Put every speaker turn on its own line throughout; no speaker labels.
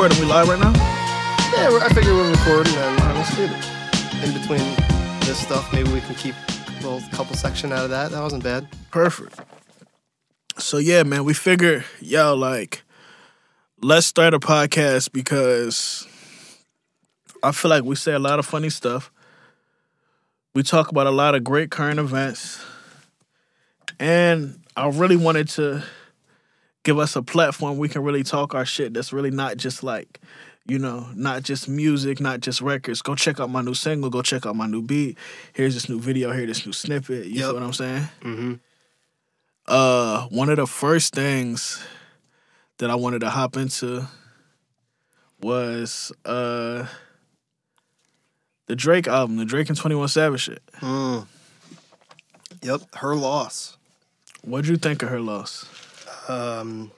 recording? We live right now?
Yeah, we're- I figure we're recording and then uh, let's do it. In between this stuff, maybe we can keep a little couple section out of that. That wasn't bad.
Perfect. So yeah, man, we figured, yo, like, let's start a podcast because I feel like we say a lot of funny stuff. We talk about a lot of great current events. And I really wanted to give us a platform we can really talk our shit that's really not just like, you know, not just music, not just records. Go check out my new single, go check out my new beat. Here's this new video, here's this new snippet. You
Yep.
know what I'm saying?
Mm-hmm.
uh one of the first things that I wanted to hop into was uh the Drake album, the Drake and 21 Savage shit.
Mm. Yep, her loss.
What'd you think of her loss?
Um,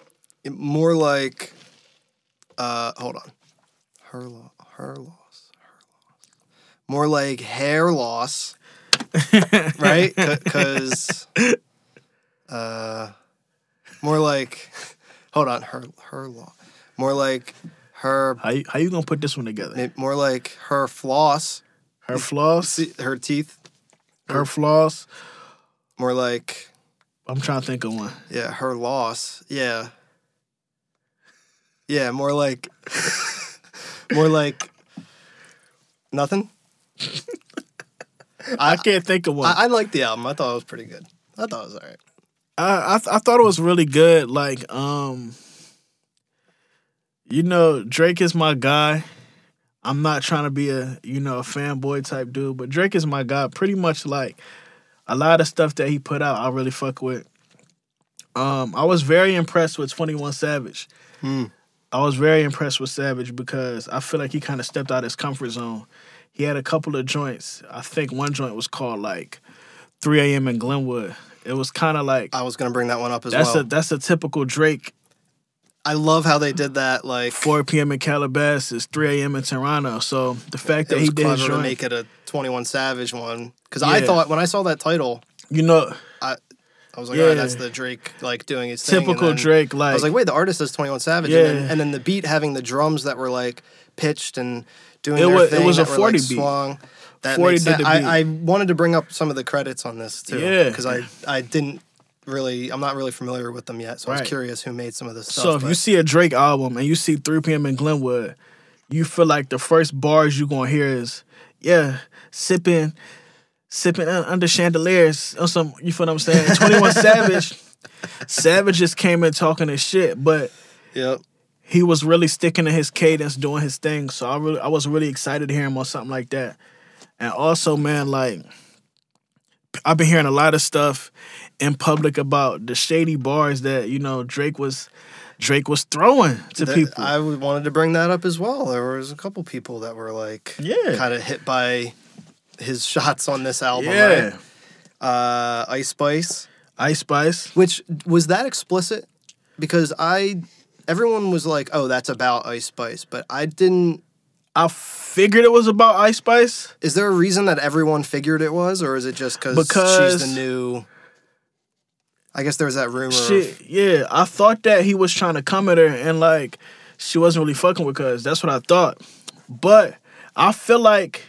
it- more like, uh, hold on, her loss, her loss, her loss. More like hair loss, right? Because, uh, more like, hold on, her her loss. More like her,
How you, how you gonna put this one together?
more like her floss,
Her floss,
her teeth.
her floss.
More like,
I'm trying to think of one.
yeah, her loss. Yeah. Yeah, more like, more like, nothing.
I can't think of one.
I, I liked the album. I thought it was pretty good. I thought it was all right.
I I, th- I thought it was really good. Like, um, you know, Drake is my guy. I'm not trying to be a you know a fanboy type dude, but Drake is my guy. Pretty much like a lot of stuff that he put out, I really fuck with. Um, I was very impressed with Twenty One Savage.
Hmm.
I was very impressed with Savage because I feel like he kind of stepped out his comfort zone. He had a couple of joints. I think one joint was called like 3 a.m. in Glenwood. It was kind of like
I was gonna bring that one up as
that's
well.
a that's a typical Drake.
I love how they did that. Like
4 p.m. in Calabasas, 3 a.m. in Toronto. So the fact that he did
to
joint,
make it a Twenty One Savage one. Because I
Yeah.
thought when I saw that title,
you know,
I was like,
Yeah.
all right, that's the Drake like doing his thing. and
typical
then
Drake. Like,
I was like, wait, the artist is Twenty One Savage, and, then,
Yeah.
and then the beat having the drums that were like pitched and doing
It
their
was- it
thing
was a
that were,
40
like,
beat.
swung. That
40
makes
did
sense.
the beat.
I, I wanted to bring up some of the credits on this too,
Yeah.
because I I didn't really I'm not really familiar with them yet, so I
Right.
was curious who made some of this stuff.
so if you see a Drake album and you see 3 p.m. in Glenwood, you feel like the first bars you gonna hear is, yeah, sipping, sipping under chandeliers or some. You feel what I'm saying? 21 Savage, Savage just came in talking his shit, but
yep.
he was really sticking to his cadence, doing his thing. So I really, I was really excited to hear him on something like that. And also, man, like I've been hearing a lot of stuff in public about the shady bars that you know Drake was Drake was throwing to
That-
people.
I wanted to bring that up as well. There was a couple people that were like,
Yeah.
kind of hit by his shots on this album.
yeah,
right? Uh, Ice Spice,
Ice Spice.
which was that explicit because I, everyone was like, oh, that's about Ice Spice, but I didn't.
I figured it was about Ice Spice.
Is there a reason that everyone figured it was, or is it just cause
Because-
she's the new? I guess there was that rumor. of-
Shit, yeah. I thought that he was trying to come at her and like she wasn't really fucking with cuz. That's what I thought. But I feel like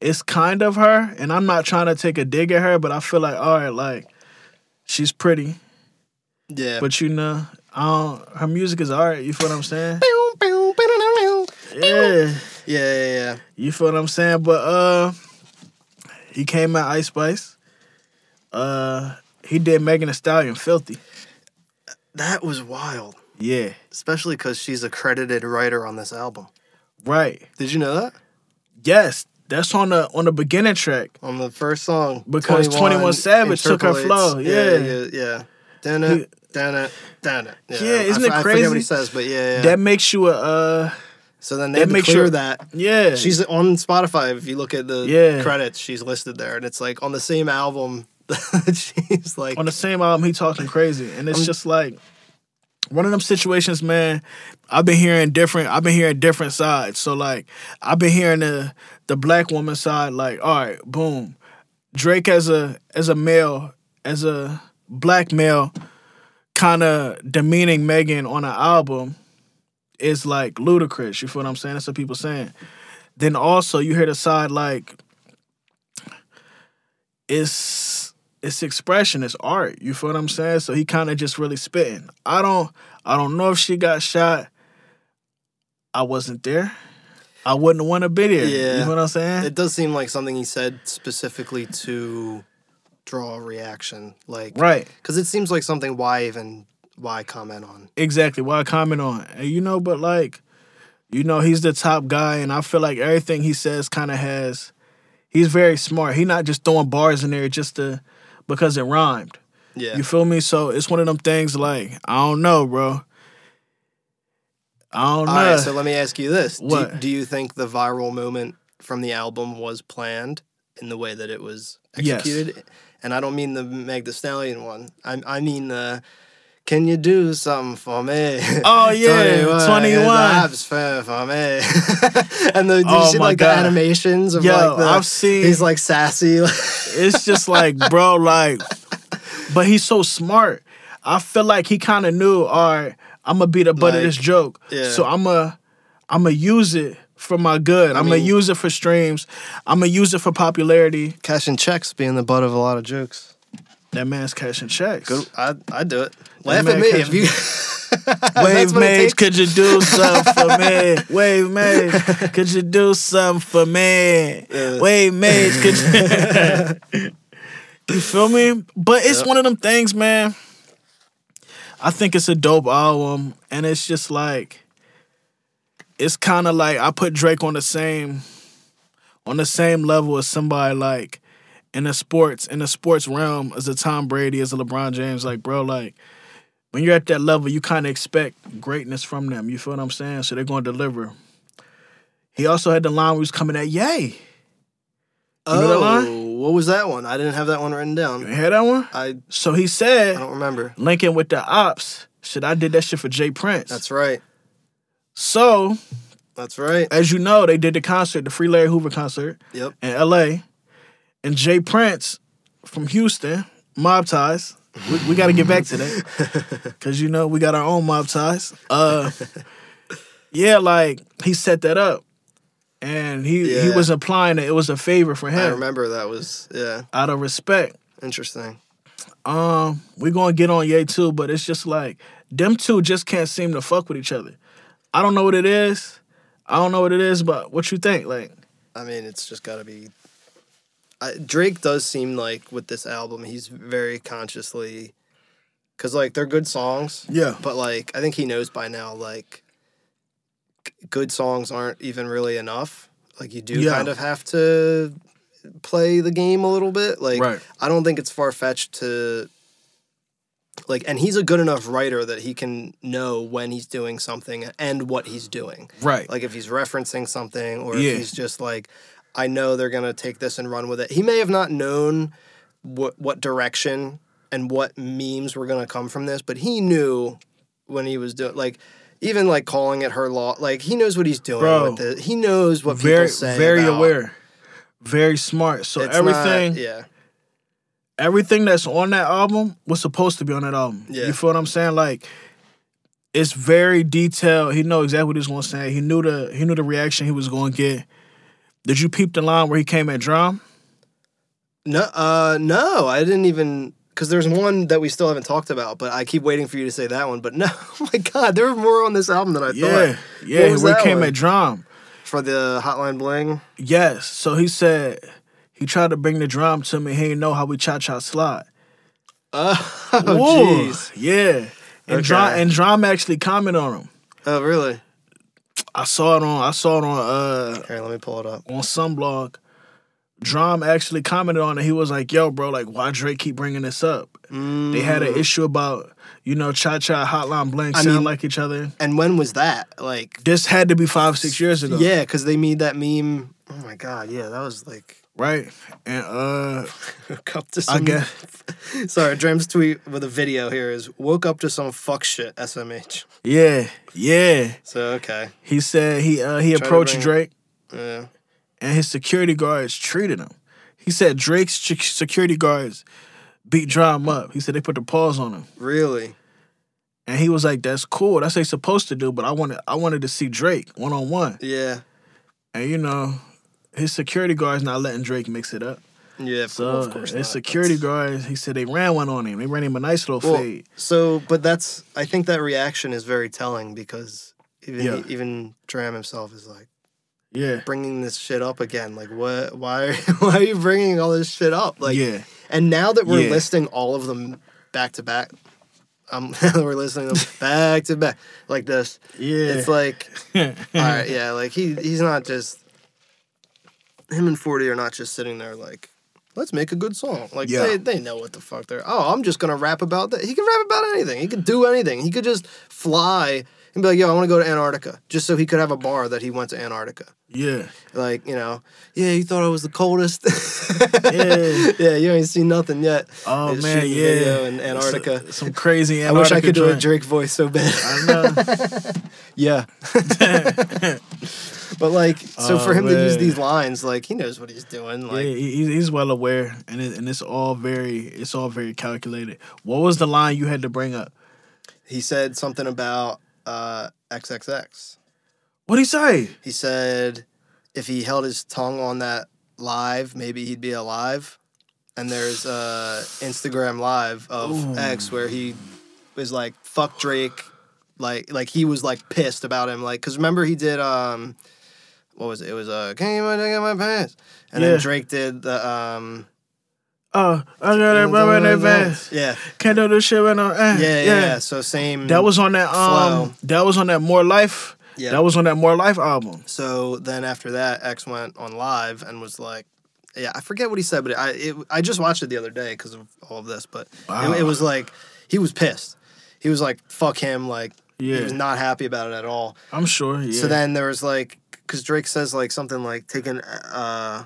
it's kind of her, and I'm not trying to take a dig at her, but I feel like, all right, like she's pretty,
yeah.
but you know, I don't, her music is all right. You feel what I'm saying?
Yeah,
Yeah,
yeah, yeah.
you feel what I'm saying? But uh, he came out Ice Spice. Uh, he did Megan Thee Stallion filthy.
That was wild.
Yeah,
especially because she's a credited writer on this album.
right.
Did you know that?
Yes, that's on the on the beginning track.
On the first song,
Because 21 Savage took her flow,
yeah,
yeah.
yeah, yeah. Dun it, dun it, dun it.
Yeah, isn't
I,
it
I forget what he says, but yeah, yeah.
That makes you a uh,
so then they
that
had to
makes
clear
you-
that.
yeah.
She's on Spotify. If you look at the
Yeah.
credits, she's listed there, and it's like on the same album. she's like,
on the same album. He talking crazy, and it's just like one of them situations, man. I've been hearing different. I've been hearing different sides. So like, I've been hearing the the black woman side. Like, all right, boom. Drake as a as a male, as a black male, kind of demeaning Megan on an album, is like ludicrous. You feel what I'm saying? That's what people saying. Then also you hear the side like it's it's expression, it's art. You feel what I'm saying? So he kind of just really spitting. I don't I don't know if she got shot. I wasn't there. I wouldn't want to be there.
Yeah.
You know what I'm saying?
It does seem like something he said specifically to draw a reaction, like
right.
Because it seems like something. Why even? Why comment on?
Exactly. Why comment on. And you know, but like, you know, he's the top guy, and I feel like everything he says kind of has. He's very smart. He not just throwing bars in there just to because it rhymed.
Yeah.
You feel me? So it's one of them things. Like I don't know, bro. I don't know.
All right. So let me ask you this: do,
What?
do you think the viral moment from the album was planned in the way that it was
Yes.
executed? And I don't mean the Meg Thee Stallion one. I I mean the. Can you do something for me?
Oh, yeah, 21.
That's fair for me. and the,
Oh,
you see like
God.
the animations of
Yo,
like the,
I've seen-
he's like sassy.
it's just like, bro, like, but he's so smart. I feel like he kind of knew, all right, I'm gonna be the butt of this joke.
yeah.
So I'm gonna, I'm gonna use it for my good. I'm gonna use it for streams. I'm gonna use it for popularity.
Cashing checks being the butt of a lot of jokes.
That man's cashing checks.
Good. I I do it. Laugh
man
at me if you.
Wave
what
Mage, could you do something for me? Wave Mage, could you do something for me?
Yeah.
Wave Mage, could you? you feel me? But it's
Yep.
one of them things, man. I think it's a dope album, and it's just like, it's kind of like I put Drake on the same, on the same level as somebody like in the sports in the sports realm as a Tom Brady, as a LeBron James. Like, bro, like when you're at that level, you kind of expect greatness from them. You feel what I'm saying? So they're going to deliver. He also had the line where he was coming at Yay. You know that
Oh,
line?
what was that one? I didn't have that one written down.
You hear that one?
I
So he said.
I don't remember.
linking with the ops, shit, I did that shit for J. Prince.
That's right.
So,
That's right.
as you know, they did the concert, the Free Larry Hoover concert
Yep.
in LA. And J. Prince from Houston, mob ties. We, we got to get back to that because you know we got our own mob ties. Uh, yeah, like he set that up, and he he was implying that it was a favor for him.
I remember that was yeah
out of respect.
interesting.
Um, we gonna get on Ye too, but it's just like them two just can't seem to fuck with each other. I don't know what it is. I don't know what it is, but what you think? Like,
I mean, it's just got to be. I, Drake does seem like with this album, he's very consciously, because like they're good songs,
yeah,
but like I think he knows by now like good songs aren't even really enough. Like you do
Yeah.
kind of have to play the game a little bit. Like
Right.
I don't think it's far fetched to like and he's a good enough writer that he can know when he's doing something and what he's doing.
right,
Like if he's referencing something or
Yeah.
if he's just like I know they're going to take this and run with it. He may have not known what what direction and what memes were going to come from this, but he knew when he was doing like even like calling it her law like he knows what he's doing
Bro.
with it. He knows what
very
people say
very
about-
aware, very smart. So
It's
everything,
not- yeah.
everything that's on that album was supposed to be on that album.
Yeah.
You feel what I'm saying? Like it's very detailed. He know exactly what he was gonna say. He knew the he knew the reaction he was gonna get. Did you peep the line where he came at Dram?
No, uh, no, I didn't even because there's one that we still haven't talked about, but I keep waiting for you to say that one. But no, oh my god, there were more on this album than I
Yeah,
thought.
yeah. Where he came
one?
at Dram.
For the Hotline Bling,
Yes. So he said he tried to bring the drum to me. He didn't know how we cha cha slide.
oh jeez,
Yeah. And
Dram
and Dram actually commented on him.
oh really?
I saw it on I saw it on uh
Here, let me pull it up.
on some blog. Dram actually commented on it. He was like, "Yo, bro, like, why Drake keep bringing this up?" They had an issue about, you know, Cha Cha, Hotline Bling
I
sound
mean-
like each other.
And when was that? Like,
This had to be five, six years ago,
yeah, because they made that meme. Oh my god, yeah, that was like
right? And uh,
woke up to
I
some.
guess
Sorry, Dram's tweet with a video here is woke up to some fuck shit. SMH.
yeah, yeah.
So okay,
He said he uh, he
to
approached Drake
yeah.
and his security guards treated him. He said Drake's ch- security guards beat Dram up. He said they put the paws on him.
Really?
And he was like, "That's cool. That's what they supposed to do." But I wanted, I wanted to see Drake one on one.
Yeah.
And you know, his security guard's not letting Drake mix it up.
Yeah,
So
of course
his
not.
security guards, he said they ran one on him. They ran him a nice little
Well,
fade.
so, but that's I think that reaction is very telling because even
Yeah.
even Dram himself is like
Yeah,
bringing this shit up again. Like, what? Why? Why are you bringing all this shit up? Like,
yeah,
and now that we're
Yeah.
listing all of them back to back, um, we're listening to them back to back like this.
yeah.
It's like, all right, yeah, like he he's not just him and Forty are not just sitting there like. Let's make a good song. Like
Yeah.
they, they know what the fuck they're. Oh, I'm just gonna rap about that. He can rap about anything. He could do anything. He could just fly and be like, "Yo, I want to go to Antarctica," just so he could have a bar that he went to Antarctica.
yeah,
Like you know, yeah, you thought I was the coldest.
Yeah.
yeah, you ain't seen nothing yet.
Oh man, yeah.
in Antarctica.
Some, some crazy
I wish I could do a. Drake voice so bad.
I know.
Yeah. But like, so
Oh,
for him to use these lines, like he knows what he's doing.
yeah,
Like,
he, he's well aware, and it, and it's all very it's all very calculated. What was the line you had to bring up?
he said something about uh, XXX.
What would he say?
He said if he held his tongue on that live, maybe he'd be alive. And there's uh, Instagram live of
Ooh.
X where he was like, "Fuck Drake," like like he was like pissed about him, like because remember he did um, what was it? It was uh, "Can you get my pants?" And
Yeah.
then Drake did the um,
Oh, I got rubber in that vest.
Yeah,
Can't do this shit right now. Eh,
yeah, yeah. yeah. So same.
That was on that um.
Flow.
That was on that More Life.
yeah.
That was on that More Life album.
So then after that, X went on live and was like, "Yeah, I forget what he said, but I it, I just watched it the other day because of all of this. But
Wow.
it, it was like he was pissed. He was like, "Fuck him!" Like
Yeah.
he was not happy about it at all.
I'm sure. Yeah.
So then there was like, because Drake says like something like, "Taking uh."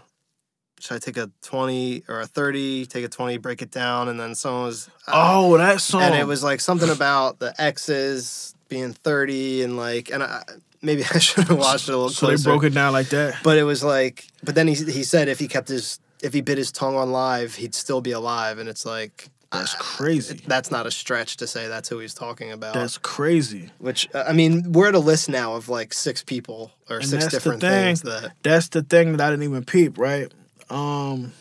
Should I take a twenty or a thirty? Take a twenty, break it down, and then someone was, uh,
oh, that song.
and it was like something about the X's being thirty, and like, and I, maybe I should have watched it a little
so
closer.
So they broke it down like that.
But it was like, but then he he said if he kept his if he bit his tongue on live, he'd still be alive, and it's like
That's crazy.
that's not a stretch to say that's who he's talking about.
That's crazy.
Which uh, I mean, we're at a list now of like six people or
And
six different
thing.
things that
That's the thing that I didn't even peep. Right. Um.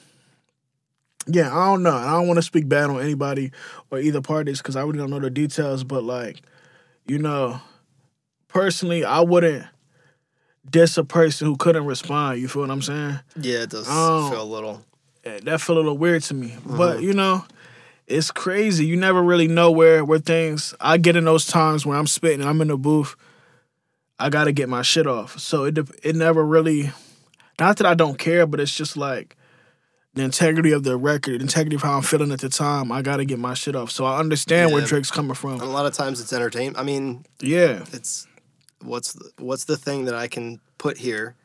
Yeah, I don't know. I don't want to speak bad on anybody or either parties because I really don't know the details. But like, you know, personally, I wouldn't diss a person who couldn't respond. You feel what I'm saying?
yeah, it does
Oh.
feel a little.
Eh, that feel a little weird to me.
Mm-hmm.
But you know, it's crazy. You never really know where where things. I get in those times where I'm spitting, I'm in the booth. I got to get my shit off. So it it never really. Not that I don't care, but it's just like the integrity of the record, the integrity of how I'm feeling at the time. I got to get my shit off. So I understand where Drake's coming
And a lot of times it's entertainment. I mean,
Yeah,
it's what's the, what's the thing that I can put here?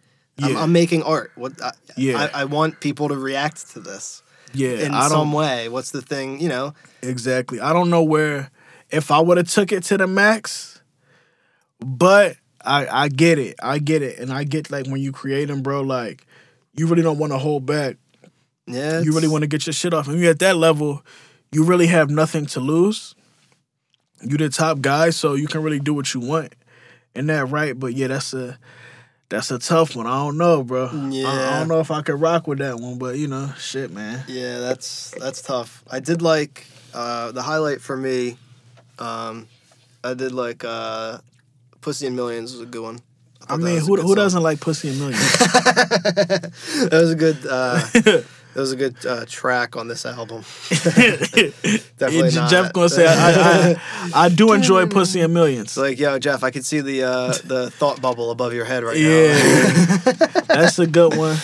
I'm,
Yeah.
I'm making art. What? I,
Yeah.
I, I want people to react to this
yeah.
in
I don't
some way. What's the thing? You know,
Exactly. I don't know where if I would have took it to the max, but I I get it. I get it. And I get like when you create them, bro, like you really don't want to hold back.
yeah.
You really want to get your shit off. And you at that level, you really have nothing to lose. You the top guy, so you can really do what you want. And that right, but yeah, that's a that's a tough one. I don't know, bro. I- I, don't know if I could rock with that one, but you know, shit, man.
Yeah, that's that's tough. I did like uh, the highlight for me. Um, I did like uh, "Pussy and Millions was a good one.
I
that
mean, who who
song.
doesn't like pussy and millions?
that was a good. Uh, that was a good uh, track on this album. Definitely not.
Jeff gonna say I, I, I, I do enjoy pussy and millions.
Like, yo, Jeff, I can see the uh, the thought bubble above your head right
Yeah,
now.
that's a good one.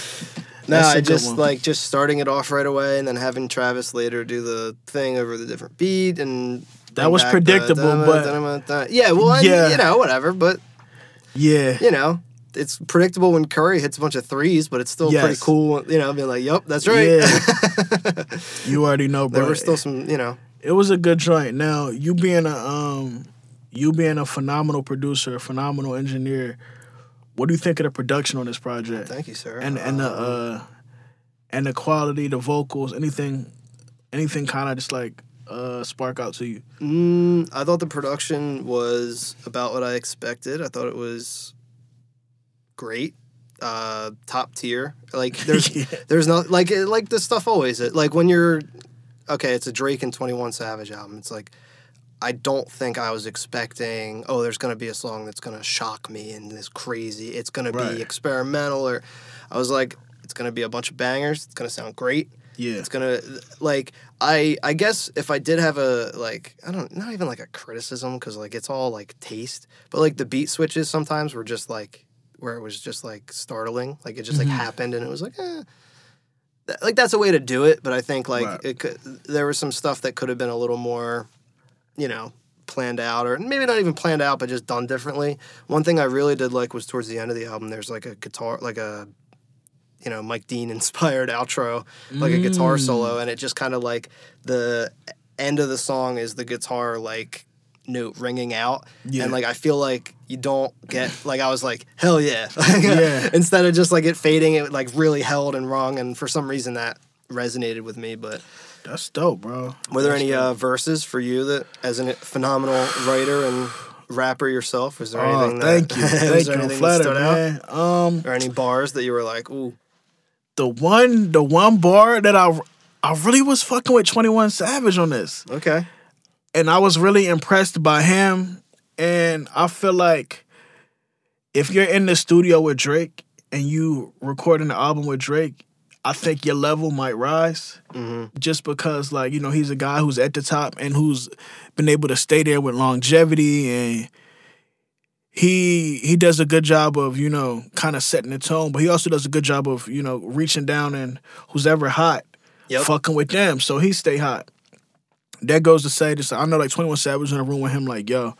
No,
That's a
I
good
just
one.
like just starting it off right away, and then having Travis later do the thing over the different beat, and
That was
back the
predictable, but-
yeah, well, and,
Yeah.
you know, whatever, but
Yeah,
you know, it's predictable when Curry hits a bunch of threes, but it's still pretty cool, you know, being like, "Yep, that's right."
Yeah. you already know,
there were still some, you know,
it was a good joint. Now you being a um, you being a phenomenal producer, a phenomenal engineer. What do you think of the production on this project?
thank you, sir.
And and the
Um,
uh, and the quality, the vocals, anything, anything kind of just like uh, spark out to you?
Mm, I thought the production was about what I expected. I thought it was great, uh, top tier. Like there's
Yeah.
there's not like it- like the stuff always like when you're okay. It's a Drake and Twenty One Savage album. It's like I don't think I was expecting. Oh, there's gonna be a song that's gonna shock me and this crazy. It's gonna
Right.
be experimental or I was like. It's gonna be a bunch of bangers. It's gonna sound great.
Yeah.
It's gonna like I I guess if I did have a like I don't not even like a criticism because like it's all like taste, but like the beat switches sometimes were just like where it was just like startling, like it just like
Mhm.
happened and it was like eh. Th- Like that's a way to do it, but I think like
Right.
it could there was some stuff that could have been a little more, you know, planned out or maybe not even planned out, but just done differently. One thing I really did like was towards the end of the album. There's like a guitar, like a you know Mike Dean inspired outro, like a guitar
Mm.
solo, and it just kind of like the end of the song is the guitar like note ringing out,
Yeah.
and like I feel like you don't get like I was like hell yeah,
Yeah.
instead of just like it fading, it like really held and rung, and for some reason that resonated with me. But
That's dope, bro.
were there
That's
any uh, verses for you that, as a phenomenal writer and rapper yourself, was there
Oh,
anything?
thank
that,
you, thank you. I'm flattered,
stood out?
Um,
Or any bars that you were like, ooh,
the one, the one bar that I, I really was fucking with Twenty One Savage on this.
okay,
and I was really impressed by him. And I feel like if you're in the studio with Drake and you recording the album with Drake, I think your level might rise
hmm
just because, like, you know, he's a guy who's at the top and who's been able to stay there with longevity and he he does a good job of you know kind of setting the tone but he also does a good job of you know reaching down and who's ever hot
Yep.
fucking with them so he stay hot that goes to say this i know like 21 savage in a room with him like yo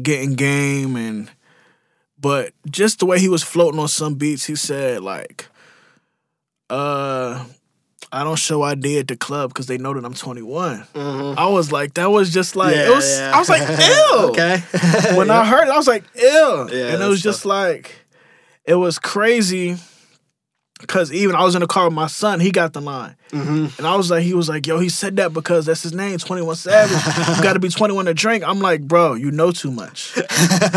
getting game and but just the way he was floating on some beats he said like uh i don't show id at the club because they know that i'm 21
hmm
i was like that was just like
yeah,
it was
yeah.
i was like ew
okay.
when I heard it, I was like, ew.
Yeah,
and it was just like, it was crazy. Cause even I was in the car with my son, he got the line.
hmm
And I was like, he was like, yo, he said that because that's his name, 21 Savage. you gotta be 21 to drink. I'm like, bro, you know too much.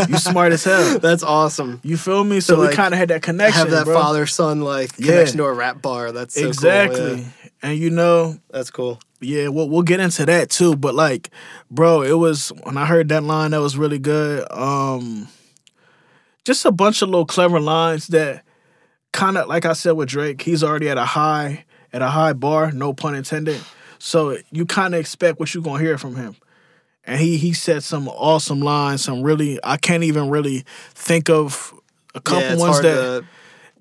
You smart as hell.
That's awesome.
You feel me? So,
So,
we kind of had that connection.
Have that father son like
Yeah.
connection to a rap bar. That's so cool,
exactly.
yeah.
And you know,
That's cool.
Yeah, we'll we'll get into that too. But like, bro, it was when I heard that line, that was really good. Um, just a bunch of little clever lines that kind of, like I said with Drake, he's already at a high at a high bar, no pun intended. So you kind of expect what you're gonna hear from him. And he he said some awesome lines, some really I can't even really think of a couple
yeah,
ones that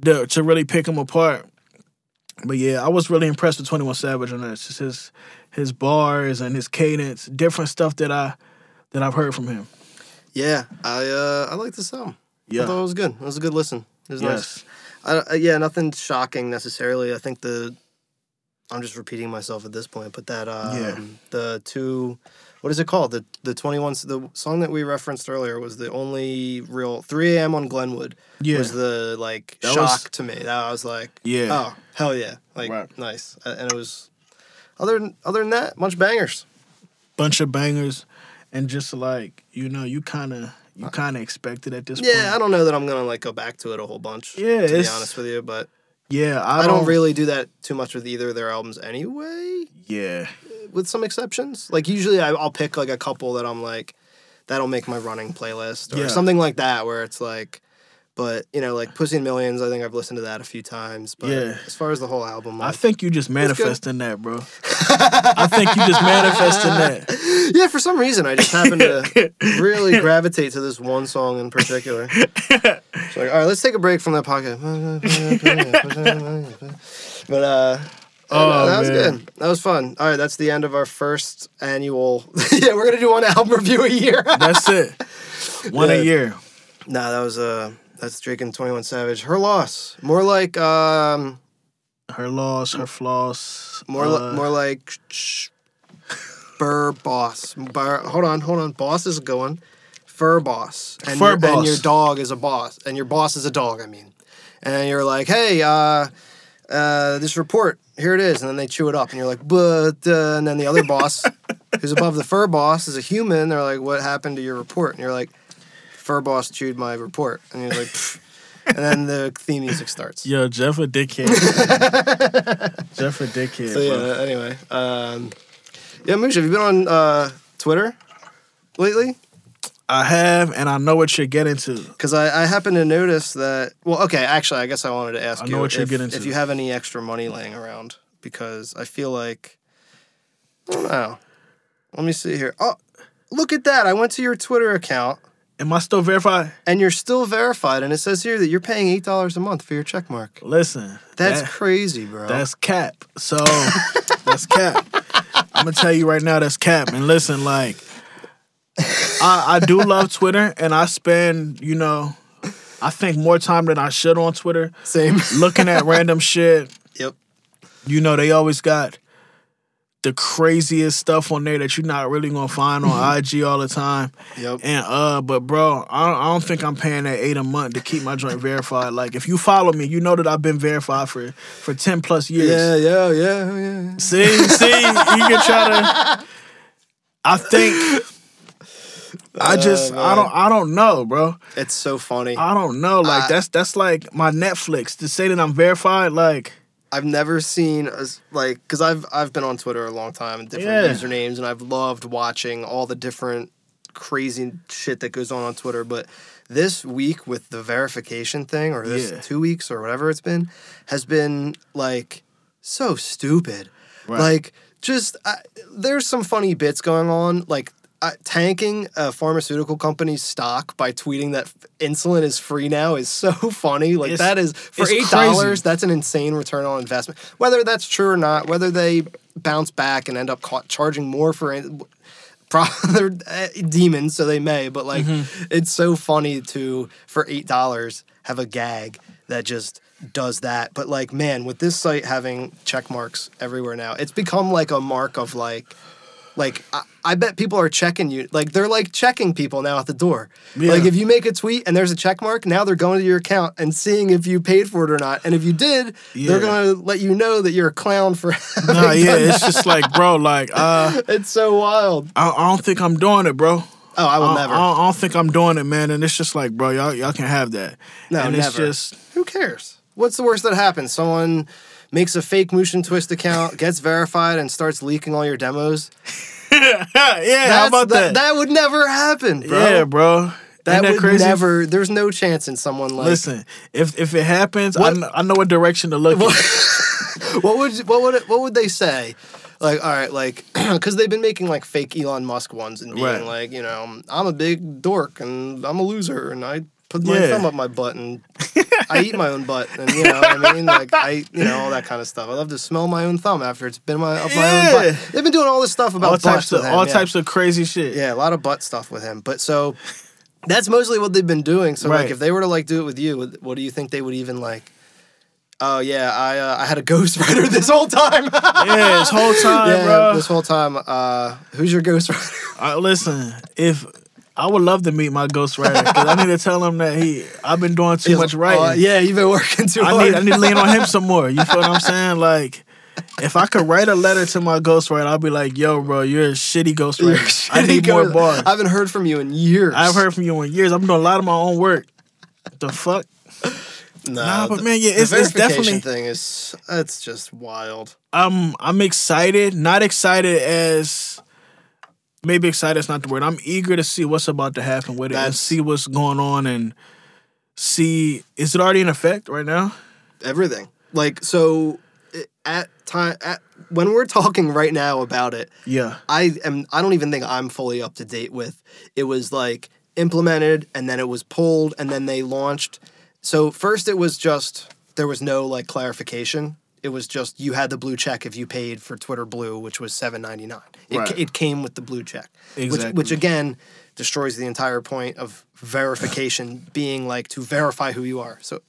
to,
to, to really pick him apart. But yeah, I was really impressed with Twenty One Savage on that. It's just his his bars and his cadence, different stuff that I that I've heard from him.
yeah. I uh I like the song. Yeah, I thought it was good. It was a good listen. It was nice. I, uh, yeah, nothing shocking necessarily. I think the I'm just repeating myself at this point, but that um,
Yeah.
the two what is it called? The the 21 the song that we referenced earlier was the only real 3 a.m. on Glenwood
Yeah.
was the like
That
shock
was-
to me. That I was like,
Yeah.
oh hell yeah, like
Right.
nice, and it was other than other than that, bunch of bangers.
Bunch of bangers and just like, you know, you kinda you kinda expect it at this point.
Yeah, I don't know that I'm gonna like go back to it a whole bunch.
Yeah,
to be honest with you, but
Yeah, I,
I don't really do that too much with either of their albums anyway.
Yeah.
with some exceptions. Like usually I, I'll pick like a couple that I'm like, that'll make my running playlist or
Yeah.
something like that where it's like, but you know, like Pussy in Millions, I think I've listened to that a few times. But
Yeah.
as far as the whole album,
I think you just manifesting that, bro. I think you just manifesting that.
yeah, for some reason I just happen to really gravitate to this one song in particular. It's like, all right, let's take a break from that pocket. but uh.
Oh,
that was good. That was fun. All right, that's the end of our first annual. yeah, we're gonna do one album review a year.
That's it. One
Yeah.
a year.
Nah, that was uh that's Drake and Twenty One Savage. Her loss. More like um
Her loss, her floss.
more li-
uh,
more like sh- Fur Boss. Bar, hold on, hold on. Boss is going. Fur Boss. And
Fur
your,
Boss.
And your dog is a boss. And your boss is a dog, I mean. And you're like, hey, uh uh, this report, here it is, and then they chew it up, and you're like, but, uh, and then the other boss, who's above the fur boss is a human. They're like, "What happened to your report?" And you're like, "Fur boss chewed my report." And you're like, Pfft. and then the theme music starts.
Yo, Jeff a dickhead. Jeff a dickhead.
So yeah.
bro.
Anyway, um, yeah, Moosh, have you been on uh, Twitter lately?
I have, and I know what you're getting to.
Because I, I happen to notice that. Well, okay, actually, I guess I wanted to ask
I
you
what you're
if,
getting to.
if you have any extra money laying around because I feel like I don't know. Let me see here. Oh, look at that! I went to your Twitter account
Am I still verified?
and you're still verified, and it says here that you're paying eight dollars a month for your check mark.
Listen,
That's
that-
crazy, bro.
That's cap. So that's cap. I'm gonna tell you right now, that's cap. And listen, like, I, I do love Twitter, and I spend, you know, I think more time than I should on Twitter,
same.
looking at random shit.
yep.
You know, they always got the craziest stuff on there that you're not really gonna find on IG all the time.
Yep.
And uh, but bro, I don't, I don't think I'm paying that eight a month to keep my joint verified. Like, if you follow me, you know that I've been verified for for ten plus years.
Yeah, yeah, yeah, yeah.
See, see, you can try to. I think. I just, I don't, I don't know, bro.
It's so funny.
I don't know. Like
I-
that's that's like my Netflix to say that I'm verified. Like,
I've never seen as like because I've I've been on Twitter a long time and different
Yeah.
usernames and I've loved watching all the different crazy shit that goes on on Twitter. But this week with the verification thing, or this
Yeah.
two weeks or whatever it's been, has been like so stupid.
Right.
Like just I, there's some funny bits going on, like. Uh, tanking a pharmaceutical company's stock by tweeting that insulin is free now is so funny. Like
It's-
that is for eight dollars. That's an insane return on investment. Whether that's true or not, whether they bounce back and end up ca- charging more for it, pro- they're uh, demons, so they may. But like,
Mm-hmm.
it's so funny to for eight dollars have a gag that just does that. But like, man, with this site having check marks everywhere now, it's become like a mark of like. Like I, I bet people are checking you. Like they're like checking people now at the door.
Yeah.
Like if you make a tweet and there's a check mark, now they're going to your account and seeing if you paid for it or not. And if you did,
Yeah.
they're gonna let you know that you're a clown for.
nah, yeah, it's just like, bro, like, uh,
it's so wild.
I, I don't think I'm doing it, bro.
Oh, I will
I,
never.
I don't, I don't think I'm doing it, man. And it's just like, bro, y'all, y'all can have that.
No,
and it's
never.
just,
Who cares? What's the worst that happens? Someone makes a fake Moosh and Twist account, gets verified, and starts leaking all your demos.
yeah, how about that?
That would never happen, bro.
Yeah, bro.
that
that
would
crazy?
never. There's no chance in someone like.
Listen, if if it happens, I, kn- I know what direction to look. at.
what would what would what would they say? Like, all right, like, because they've been making like fake Elon Musk ones and being
Right.
like, you know, I'm a big dork and I'm a loser and I put my
Yeah.
thumb up my butt and I eat my own butt and you know what I mean, like I, you know, all that kind of stuff. I love to smell my own thumb after it's been my up my own butt. They've been doing all this stuff about
all types of
him,
all
yeah.
types of crazy shit.
Yeah, a lot of butt stuff with him. But so that's mostly what they've been doing. So like, if they were to like do it with you, what- do you think they would even like? Oh yeah, I uh, I had a ghostwriter this whole time.
Yeah, this whole time,
yeah,
bro.
this whole time. Uh, who's your ghostwriter?
I, listen, if I would love to meet my ghostwriter because I need to tell him that he I've been doing too much writing.
Uh, yeah, you've been working too
I
hard.
need I need to lean on him some more. You feel what I'm saying? Like, if I could write a letter to my ghostwriter, I'll be like, "Yo, bro, you're a shitty ghostwriter. I
shitty
need more bars.
I haven't heard from you in years.
I've heard from you in years. I'm doing a lot of my own work. The fuck?
No,
Nah, but
the-
man, yeah, it's- it's definitely-
thing is it's just wild.
I'm I'm excited. Not excited as maybe excited is not the word. I'm eager to see what's about to happen with it and see what's going on and see is it already in effect right now?
Everything like so at time at when we're talking right now about it.
Yeah.
I am I don't even think I'm fully up to date with. It was like implemented and then it was pulled and then they launched. So first it was just there was no like clarification. It was just you had the blue check if you paid for Twitter Blue, which was seven ninety nine. It,
Right.
it came with the blue check, which which again destroys the entire point of verification being like to verify who you are. So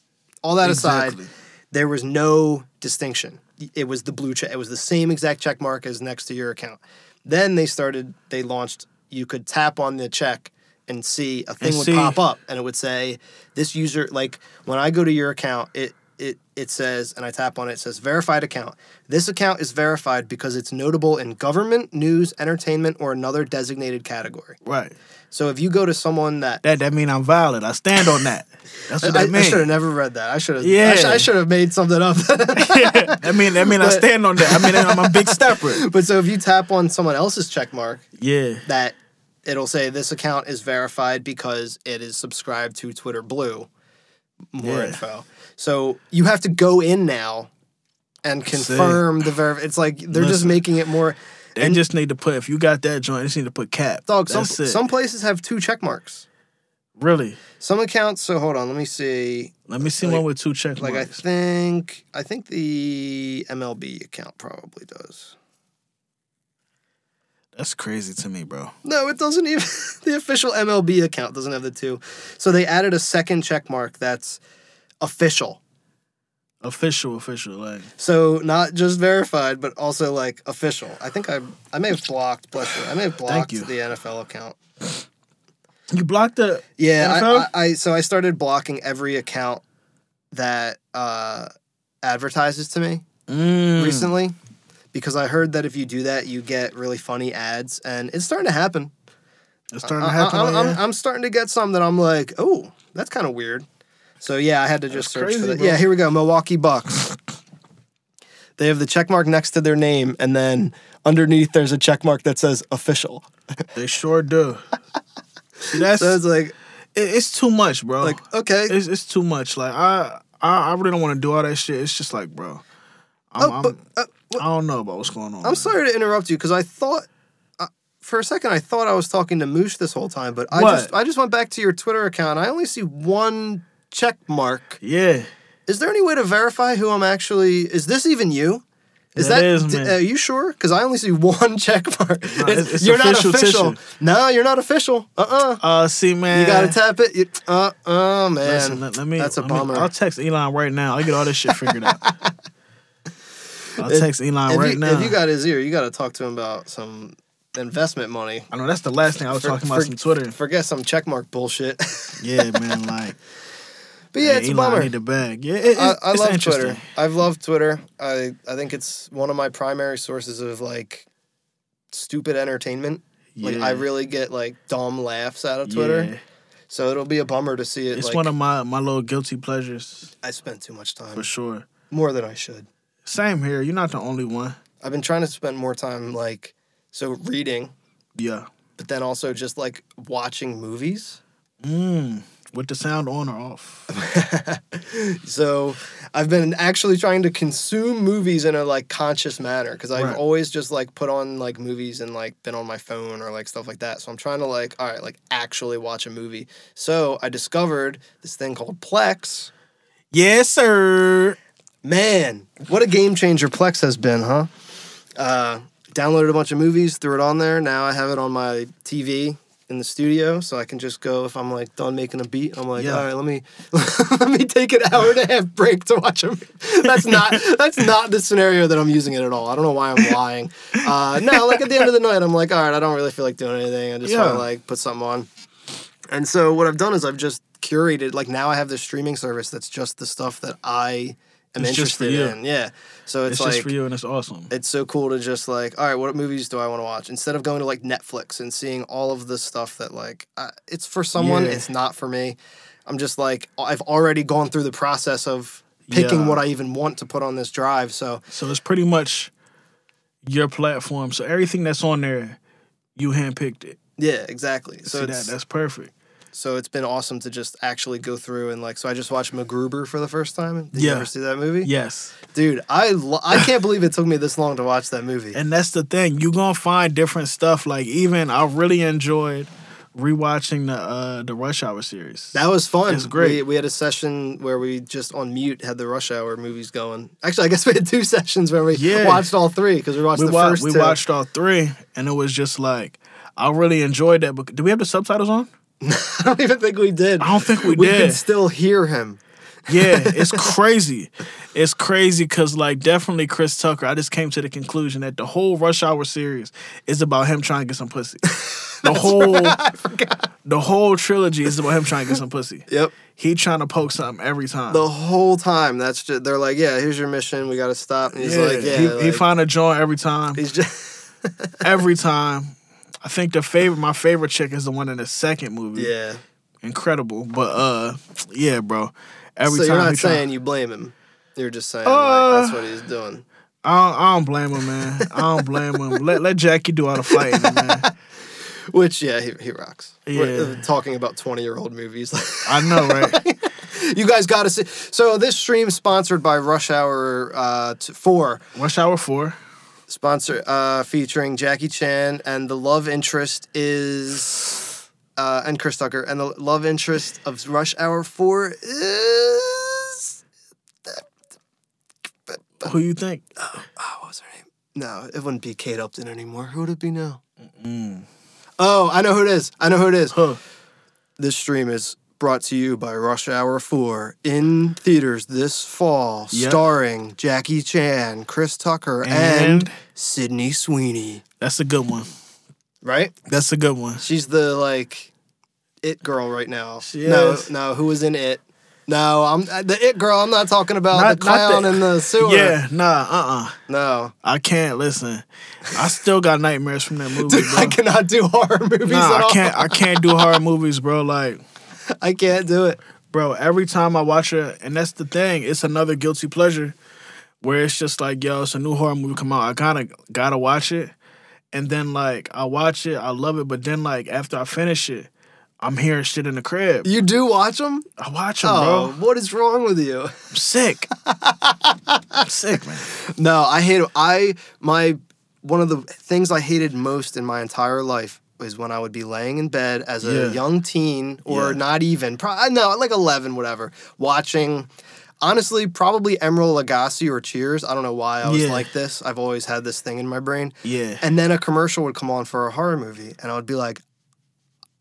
all that
Exactly.
aside, there was no distinction. It was the blue check. It was the same exact check mark as next to your account. Then they started. They launched. You could tap on the check and see a thing
And
would
see-
pop up, and it would say this user. Like when I go to your account, it it it says, and I tap on it. It says verified account. This account is verified because it's notable in government, news, entertainment, or another designated category.
Right.
So if you go to someone that
That that mean I'm valid. I stand on that. That's what
I,
that mean.
I should have never read that. I should have.
Yeah.
I, should have made something up. yeah.
I mean, I mean, I stand on that. I mean, I'm a big stepper.
but so if you tap on someone else's check mark,
Yeah.
that it'll say this account is verified because it is subscribed to Twitter Blue. More
Yeah.
info. So you have to go in now and confirm the verif. It's like they're just making it more.
They
And-
just need to put. If you got that joint, they just need to put cap.
Dog, some
it.
some places have two check marks.
really.
Some accounts. So hold on, let me see.
Let me see
Like-
one with two check marks.
Like I think I think the MLB account probably does.
That's crazy to me, bro.
No, it doesn't even. the official MLB account doesn't have the two. So they added a second check mark that's official.
Official, official. Like
So not just verified, but also like official. I think I I may have blocked. Bless you. I may have blocked the NFL account.
you blocked the.
Yeah,
NFL?
I, I, I so I started blocking every account that uh, advertises to me
Mm.
recently because I heard that if you do that, you get really funny ads, and it's starting to happen.
It's starting to happen.
I, am I'm starting to get some that I'm like, oh, that's kind of weird. So yeah, I had to just
That's
search
crazy,
for that.
bro.
Yeah, here we go. Milwaukee Bucks. They have the check mark next to their name, and then underneath there's a check mark that says official.
They sure do. That's
So it's like,
it- it's too much, bro.
like okay,
it's it's too much. Like I I, I really don't want to do all that shit. It's just like, bro. I'm,
oh, but uh,
I don't know about what's going on.
I'm sorry to interrupt you because I thought. uh, For a second, I thought I was talking to Moosh this whole time, but I
What?
just I just went back to your Twitter account. I only see one check mark.
Yeah.
Is there any way to verify who I'm actually? Is this even you? Is
That
that?
is
d-
me.
are you sure? Because I only see one check mark.
it's- it's
you're
official
not official.
tissue.
No, you're not official. Uh uh
Uh, see, man.
You gotta tap it. You, uh uh man.
Listen, let, let me.
That's a
let me-
bummer.
I'll text Elon right now. I'll get all this shit figured out. I'll
If-
text Elon
if,
right
you,
now.
if you got his ear, you got to talk to him about some investment money.
I know that's the last thing I was
For-
talking about
for-
some Twitter.
Forget some checkmark bullshit.
Yeah, man. Like,
but yeah,
hey,
it's a bummer.
need the bag. Yeah, it,
I, I love. Twitter. I've loved Twitter. I I think it's one of my primary sources of like stupid entertainment. Like I really get like dumb laughs out of Twitter.
Yeah.
So it'll be a bummer to see it.
It's
like,
one of my my little guilty pleasures
I spend too much time,
for sure.
more than I should.
Same here. You're not the only one.
I've been trying to spend more time like so reading,
Yeah.
but then also just like watching movies.
Mm. With the sound on or off.
So I've been actually trying to consume movies in a like conscious manner because I've
Right.
always just like put on like movies and like been on my phone or like stuff like that. So I'm trying to like all right, like actually watch a movie. So I discovered this thing called Plex.
yes, sir.
Man, what a game changer Plex has been, huh? Uh, downloaded a bunch of movies, threw it on there. Now I have it on my TV in the studio, so I can just go if I'm like done making a beat. I'm like,
Yeah.
all right, let me let me take an hour and a half break to watch a movie. That's not that's not the scenario that I'm using it at all. I don't know why I'm lying. Uh, no, like at the end of the night, I'm like, all right, I don't really feel like doing anything. I just want to like put something on. And so what I've done is I've just curated like now I have this streaming service that's just the stuff that I am
It's
interested in. Yeah. So it's,
It's,
like
just for you and it's awesome.
it's so cool to just like, all right, what movies do I want to watch? Instead of going to like Netflix and seeing all of the stuff that like uh, it's for someone,
Yeah.
it's not for me. I'm just like I've already gone through the process of picking
Yeah.
what I even want to put on this drive. So
So it's pretty much your platform. So everything that's on there, you handpicked it.
yeah, exactly. So
that? That's perfect.
So it's been awesome to just actually go through and like. So I just watched MacGruber for the first time. Did you ever see that movie?
Yes.
Dude, I lo- I can't believe it took me this long to watch that movie.
And that's the thing. You're gonna find different stuff. Like even I really enjoyed rewatching the uh the Rush Hour series.
That was fun.
It's great.
We, we had a session where we just on mute had the Rush Hour movies going. Actually, I guess we had two sessions where we
Yeah.
watched all three because we watched
we
the
wa-
first
we
two.
watched all three, and it was just like I really enjoyed that. But do we have the subtitles on?
I don't even think we did.
I don't think we
we
did.
We could still hear him.
Yeah, it's crazy. It's crazy because, like, definitely Chris Tucker. I just came to the conclusion that the whole Rush Hour series is about him trying to get some pussy. The whole, the whole trilogy is about him trying to get some pussy.
Yep.
He trying to poke something every time.
The whole time, that's just they're like, yeah, here's your mission. We got to stop. And he's like, yeah,
he,
like,
he find a joint every time.
he's just
Every time. I think the favorite, my favorite chick is the one in the second movie.
yeah.
incredible. But uh, yeah, bro. Every
so
time
you're not
try-
saying you blame him. You're just saying
Uh,
like, that's what he's doing.
I don't, I don't blame him, man. I don't blame him. Let let Jackie do all the fighting, man.
Which yeah, he, he rocks. We're,
Yeah.
uh, talking about 20 year old movies.
I know, right?
you guys got to see. So this stream sponsored by Rush Hour uh, t- Four,
Rush Hour Four.
Sponsor uh, featuring Jackie Chan, and the love interest is uh, and Chris Tucker, and the love interest of Rush Hour Four is
Who you think?
oh, what was her name? No, it wouldn't be Kate Upton anymore. Who would it be now? Oh, I know who it is. I know who it is.
Huh.
This stream is brought to you by Rush Hour 4 in theaters this fall,
Yep.
starring Jackie Chan, Chris Tucker, and,
And?
Sydney Sweeney.
That's a good one.
Right?
That's a good one.
She's the like it girl right now.
She
no,
is.
no, who was in it? No, I'm uh, the it girl. I'm not talking about
Not-
the clown
the-
in the sewer.
Yeah, nah, uh, uh
No,
I can't listen. I still got nightmares from that movie,
Dude, I cannot do horror movies
Nah. I can't. I can't do horror movies, bro. Like,
I can't do it.
bro, every time I watch it, and that's the thing, it's another guilty pleasure where it's just like, yo, it's a new horror movie come out. I kind of gotta watch it. And then, like, I watch it, I love it, but then, like, after I finish it, I'm hearing shit in the crib.
You do watch them?
I watch them,
Oh,
bro.
what is wrong with you?
I'm sick. I'm sick, man.
No, I hate I my one of the things I hated most in my entire life was when I would be laying in bed as a
Yeah.
young teen or
Yeah.
not even pro- uh, no like 11 whatever watching honestly probably Emeril Lagasse or Cheers I don't know why I was
Yeah.
like this I've always had this thing in my brain
Yeah.
and then a commercial would come on for a horror movie and I would be like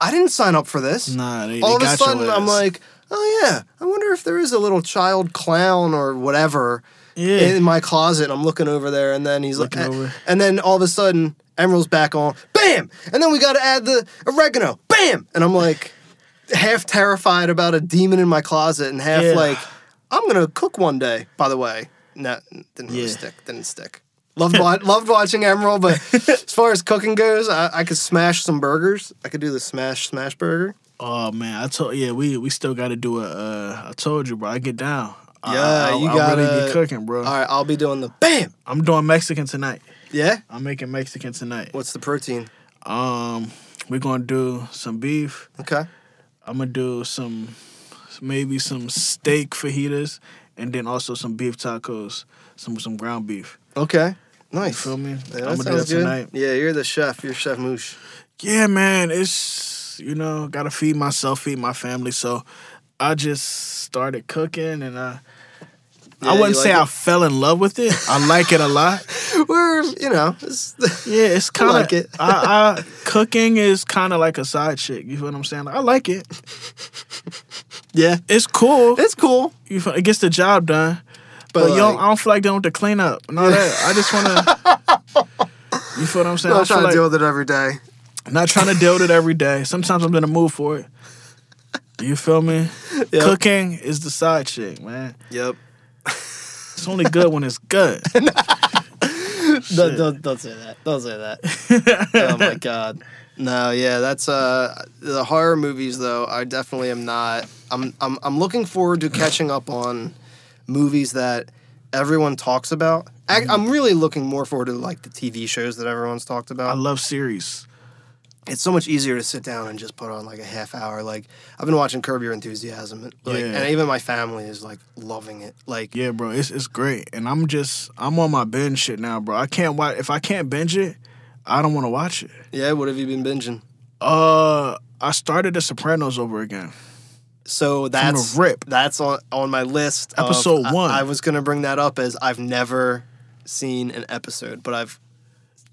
I didn't sign up for this
Nah, they,
all of
they
a
got your
sudden I'm like oh yeah I wonder if there is a little child clown or whatever
yeah.
in my closet. I'm looking over there, and then he's
Looking
like,
over.
and then all of a sudden, Emeril's back on, bam, and then we got to add the oregano, bam, and I'm like, half terrified about a demon in my closet, and half
Yeah.
like, I'm gonna cook one day. By the way, no, didn't really
Yeah.
stick, didn't stick. Loved wa- loved watching Emerald, but as far as cooking goes, I, I could smash some burgers. I could do the smash smash burger.
Oh man, I told yeah, we we still got to do a. Uh, I told you, bro. I get down.
Yeah,
I,
you
I really
gotta-
be cooking, bro.
All right, I'll be doing the bam.
I'm doing Mexican tonight.
Yeah.
I'm making Mexican tonight.
What's the protein?
Um, we're gonna do some beef.
Okay.
I'm gonna do some maybe some steak fajitas, and then also some beef tacos, some some ground beef.
Okay.
You
Nice.
feel me?
Yeah,
I'm gonna do that
good.
tonight.
Yeah, you're the chef. You're Chef Moosh.
Yeah, man, it's you know gotta feed myself, feed my family. So I just started cooking, and I.
Yeah,
I wouldn't say
like
I fell in love with it. I like it a lot.
We're, you know, it's,
Yeah, it's kind of
like it.
I, I cooking is kind of like a side chick. You feel what I'm saying? I like it.
yeah,
It's cool.
it's cool.
You feel, it gets the job done.
But,
But, you don't, I don't feel like dealing with the cleanup and all that. I just want to. You feel what I'm saying?
I'm not trying
like
to deal with it every day.
not trying to deal with it every day. Sometimes I'm in the mood for it. You feel me?
Yep.
Cooking is the side chick, man.
Yep.
It's only good when it's good.
Don't, don't, don't say that. Don't say that. oh my god. No, yeah, that's uh the horror movies though. I definitely am not. I'm I'm I'm looking forward to catching up on movies that everyone talks about. I, I'm really looking more forward to like the TV shows that everyone's talked about.
I love series.
It's so much easier to sit down and just put on like a half hour. Like I've been watching Curb Your Enthusiasm, like,
Yeah.
and even my family is like loving it. Like
Yeah, bro, it's it's great, and I'm just I'm on my binge shit now, bro. I can't watch if I can't binge it, I don't want to watch it.
yeah, what have you been binging?
Uh, I started The Sopranos over again.
So that's
rip.
That's on on my list. of-
Episode
I-
one.
I, was gonna bring that up as I've never seen an episode, but I've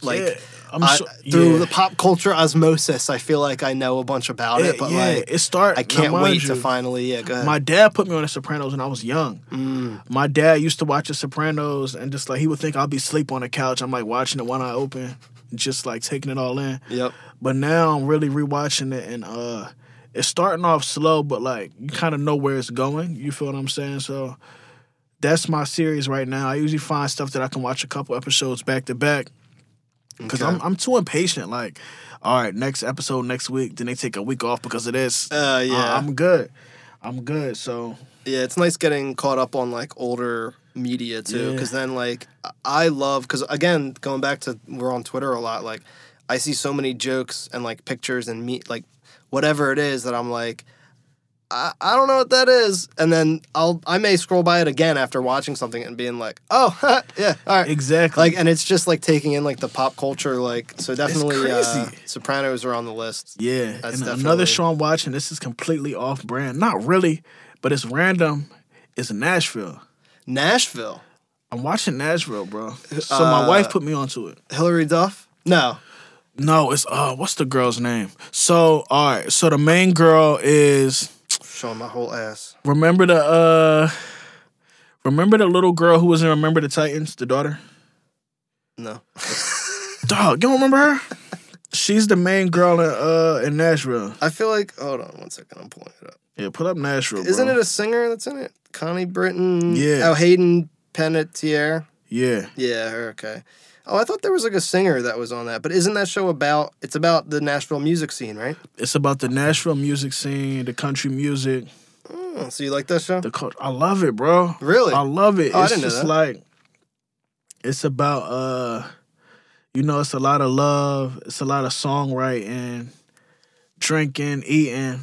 Like
Yeah, I'm
I- through
yeah.
the pop culture osmosis, I feel like I know a bunch about it, but
yeah,
like
it start.
I can't wait
mind
to finally. Yeah, go ahead.
My dad put me on The Sopranos when I was young.
Mm.
My dad used to watch The Sopranos, and just like he would think I'll be asleep on the couch. I'm like watching it one eye open, just like taking it all in.
Yep.
But now I'm really rewatching it, and uh, it's starting off slow, but like you kind of know where it's going. You feel what I'm saying? So that's my series right now. I usually find stuff that I can watch a couple episodes back to back because
Okay.
I'm I'm too impatient. Like, all right, next episode next week, then they take a week off because of this.
Uh, yeah.
I'm good. I'm good. So
Yeah, it's nice getting caught up on like older media too,
Yeah.
because then like I love because again going back to we're on Twitter a lot. Like I see so many jokes and like pictures and meet like whatever it is that I'm like. I, I don't know what that is, and then I'll I may scroll by it again after watching something and being like, oh yeah, all right,
exactly.
like, and it's just like taking in like the pop culture, like so definitely. Uh. Sopranos are on the list.
Yeah,
That's
and
definitely-
another show I'm watching. This is completely off brand. Not really, but it's random. It's Nashville.
Nashville,
I'm watching Nashville, bro. So my
Uh,
wife put me onto it.
Hilary Duff. No,
No, it's uh, what's the girl's name? So all right, so the main girl is
showing my whole ass.
remember the uh, remember the little girl who was in Remember the Titans, the daughter.
No.
Dog, you don't remember her? She's the main girl in uh in Nashville.
I feel like hold on one second, I'm pulling it up.
Yeah, put up Nashville.
Isn't
bro.
it a singer that's in it? Connie Britton.
Yeah.
Oh, Hayden Panettiere.
Yeah,
Yeah. Okay. Oh, I thought there was like a singer that was on that, but isn't that show about? It's about the Nashville music scene, right?
it's about the Nashville music scene, the country music,
Oh, so you like that show?
the cult. I love it, bro.
Really?
I love it.
Oh, I
it's
didn't know
just
that.
like it's about uh you know, it's a lot of love, it's a lot of songwriting, drinking, eating.